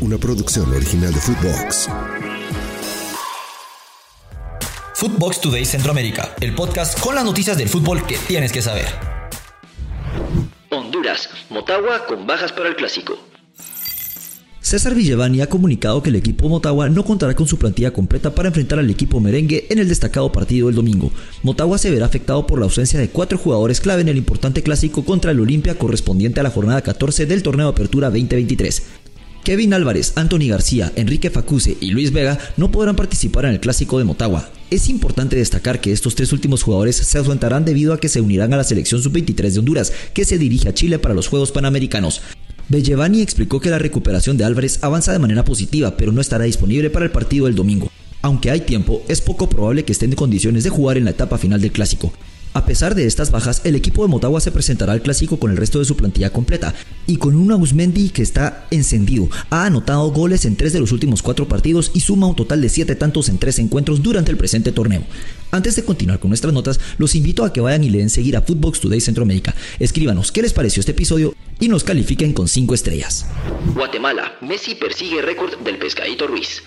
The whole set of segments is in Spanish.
una producción original de Footbox. Footbox Today Centroamérica, el podcast con las noticias del fútbol que tienes que saber. Honduras, Motagua con bajas para el clásico. César Villevani ha comunicado que el equipo Motagua no contará con su plantilla completa para enfrentar al equipo merengue en el destacado partido del domingo. Motagua se verá afectado por la ausencia de cuatro jugadores clave en el importante clásico contra el Olimpia correspondiente a la jornada 14 del torneo de Apertura 2023. Kevin Álvarez, Anthony García, Enrique Facuse y Luis Vega no podrán participar en el clásico de Motagua. Es importante destacar que estos tres últimos jugadores se ausentarán debido a que se unirán a la selección sub-23 de Honduras, que se dirige a Chile para los Juegos Panamericanos. Bellevani explicó que la recuperación de Álvarez avanza de manera positiva, pero no estará disponible para el partido del domingo. Aunque hay tiempo, es poco probable que estén en condiciones de jugar en la etapa final del clásico. A pesar de estas bajas, el equipo de Motagua se presentará al clásico con el resto de su plantilla completa y con un Agusmendi que está encendido. Ha anotado goles en tres de los últimos cuatro partidos y suma un total de siete tantos en tres encuentros durante el presente torneo. Antes de continuar con nuestras notas, los invito a que vayan y le den seguir a Footbox Today Centroamérica. Escríbanos qué les pareció este episodio y nos califiquen con 5 estrellas. Guatemala, Messi persigue récord del Pescadito Ruiz.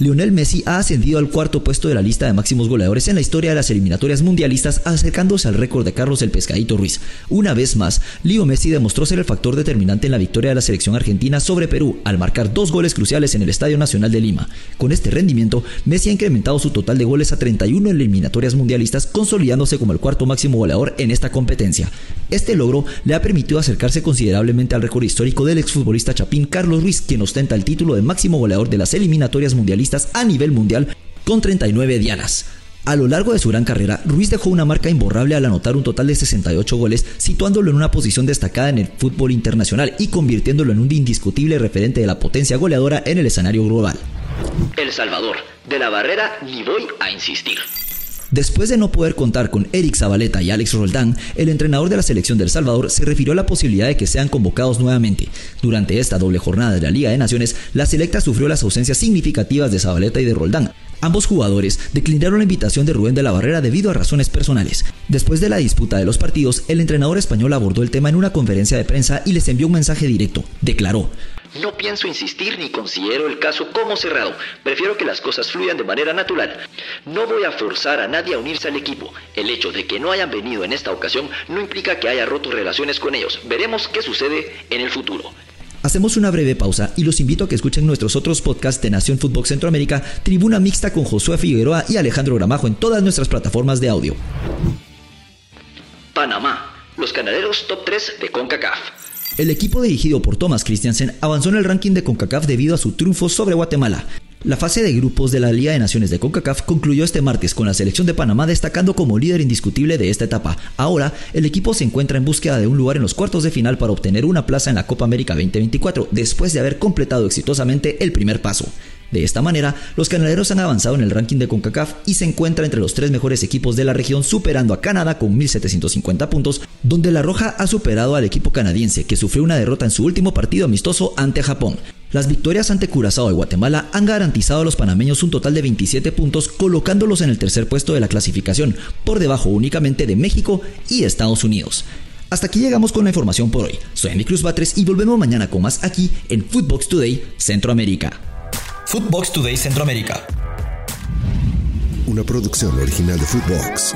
Lionel Messi ha ascendido al cuarto puesto de la lista de máximos goleadores en la historia de las eliminatorias mundialistas, acercándose al récord de Carlos el Pescadito Ruiz. Una vez más, Leo Messi demostró ser el factor determinante en la victoria de la selección argentina sobre Perú, al marcar dos goles cruciales en el Estadio Nacional de Lima. Con este rendimiento, Messi ha incrementado su total de goles a 31 en eliminatorias mundialistas, consolidándose como el cuarto máximo goleador en esta competencia. Este logro le ha permitido acercarse considerablemente al récord histórico del exfutbolista chapín Carlos Ruiz, quien ostenta el título de máximo goleador de las eliminatorias mundialistas a nivel mundial con 39 dianas. A lo largo de su gran carrera, Ruiz dejó una marca imborrable al anotar un total de 68 goles, situándolo en una posición destacada en el fútbol internacional y convirtiéndolo en un indiscutible referente de la potencia goleadora en el escenario global. El Salvador, de la barrera ni voy a insistir. Después de no poder contar con Eric Zabaleta y Alex Roldán, el entrenador de la selección del Salvador se refirió a la posibilidad de que sean convocados nuevamente. Durante esta doble jornada de la Liga de Naciones, la selecta sufrió las ausencias significativas de Zabaleta y de Roldán. Ambos jugadores declinaron la invitación de Rubén de la Barrera debido a razones personales. Después de la disputa de los partidos, el entrenador español abordó el tema en una conferencia de prensa y les envió un mensaje directo. Declaró, no pienso insistir ni considero el caso como cerrado. Prefiero que las cosas fluyan de manera natural. No voy a forzar a nadie a unirse al equipo. El hecho de que no hayan venido en esta ocasión no implica que haya roto relaciones con ellos. Veremos qué sucede en el futuro. Hacemos una breve pausa y los invito a que escuchen nuestros otros podcasts de Nación Fútbol Centroamérica, Tribuna Mixta con Josué Figueroa y Alejandro Gramajo en todas nuestras plataformas de audio. Panamá, los canaleros top 3 de CONCACAF. El equipo dirigido por Thomas Christiansen avanzó en el ranking de CONCACAF debido a su triunfo sobre Guatemala. La fase de grupos de la Liga de Naciones de CONCACAF concluyó este martes con la selección de Panamá destacando como líder indiscutible de esta etapa. Ahora, el equipo se encuentra en búsqueda de un lugar en los cuartos de final para obtener una plaza en la Copa América 2024, después de haber completado exitosamente el primer paso. De esta manera, los canaleros han avanzado en el ranking de CONCACAF y se encuentra entre los tres mejores equipos de la región, superando a Canadá con 1.750 puntos, donde la Roja ha superado al equipo canadiense, que sufrió una derrota en su último partido amistoso ante Japón. Las victorias ante Curazao y Guatemala han garantizado a los panameños un total de 27 puntos, colocándolos en el tercer puesto de la clasificación, por debajo únicamente de México y Estados Unidos. Hasta aquí llegamos con la información por hoy. Soy Andy Cruz Batres y volvemos mañana con más aquí en Footbox Today Centroamérica. Footbox Today Centroamérica. Una producción original de Footbox.